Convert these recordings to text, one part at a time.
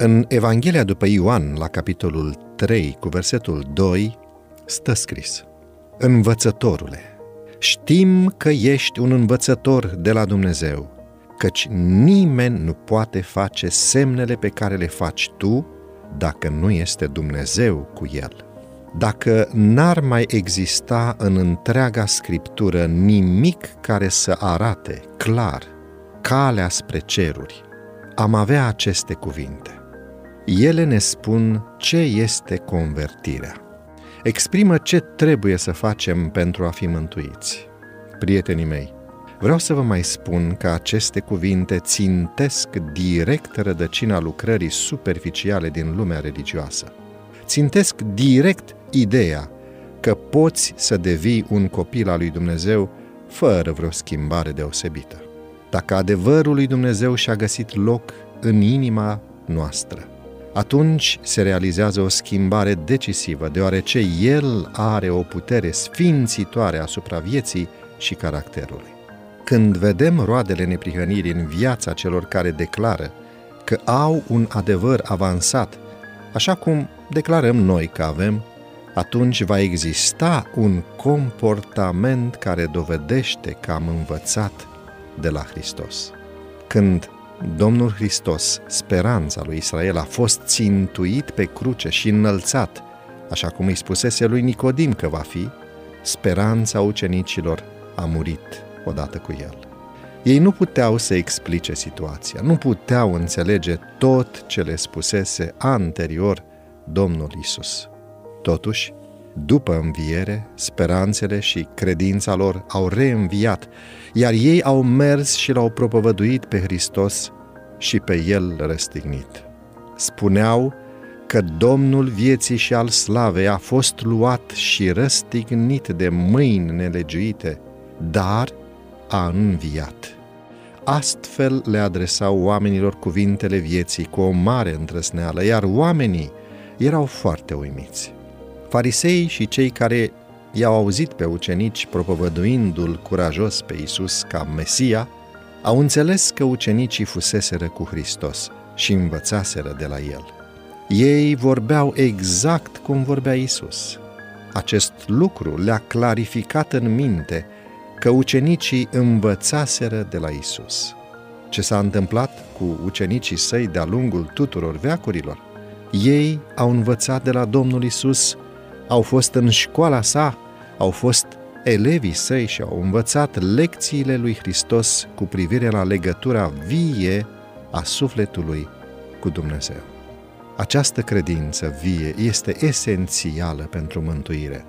În Evanghelia după Ioan, la capitolul 3, cu versetul 2, stă scris Învățătorule, știm că ești un învățător de la Dumnezeu, căci nimeni nu poate face semnele pe care le faci tu dacă nu este Dumnezeu cu el. Dacă n-ar mai exista în întreaga scriptură nimic care să arate clar calea spre ceruri, am avea aceste cuvinte. Ele ne spun ce este convertirea. Exprimă ce trebuie să facem pentru a fi mântuiți. Prietenii mei, vreau să vă mai spun că aceste cuvinte țintesc direct rădăcina lucrării superficiale din lumea religioasă. Țintesc direct ideea că poți să devii un copil al lui Dumnezeu fără vreo schimbare deosebită. Dacă adevărul lui Dumnezeu și-a găsit loc în inima noastră, atunci se realizează o schimbare decisivă, deoarece El are o putere sfințitoare asupra vieții și caracterului. Când vedem roadele neprihănirii în viața celor care declară că au un adevăr avansat, așa cum declarăm noi că avem, atunci va exista un comportament care dovedește că am învățat de la Hristos. Când Domnul Hristos, speranța lui Israel, a fost țintuit pe cruce și înălțat, așa cum îi spusese lui Nicodim că va fi, speranța ucenicilor a murit odată cu el. Ei nu puteau să explice situația, nu puteau înțelege tot ce le spusese anterior Domnul Isus. Totuși, după înviere, speranțele și credința lor au reînviat, iar ei au mers și l-au propovăduit pe Hristos și pe El răstignit. Spuneau că Domnul vieții și al slavei a fost luat și răstignit de mâini nelegiuite, dar a înviat. Astfel le adresau oamenilor cuvintele vieții cu o mare întrăsneală, iar oamenii erau foarte uimiți. Farisei și cei care i-au auzit pe ucenici propovăduindu-l curajos pe Isus ca Mesia, au înțeles că ucenicii fuseseră cu Hristos și învățaseră de la el. Ei vorbeau exact cum vorbea Isus. Acest lucru le-a clarificat în minte că ucenicii învățaseră de la Isus. Ce s-a întâmplat cu ucenicii săi de-a lungul tuturor veacurilor? Ei au învățat de la Domnul Isus au fost în școala sa, au fost elevii săi și au învățat lecțiile lui Hristos cu privire la legătura vie a sufletului cu Dumnezeu. Această credință vie este esențială pentru mântuire,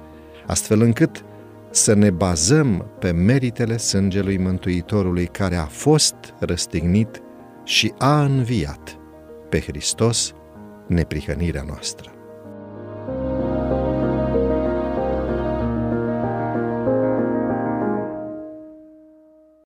astfel încât să ne bazăm pe meritele sângelui Mântuitorului care a fost răstignit și a înviat pe Hristos neprihănirea noastră.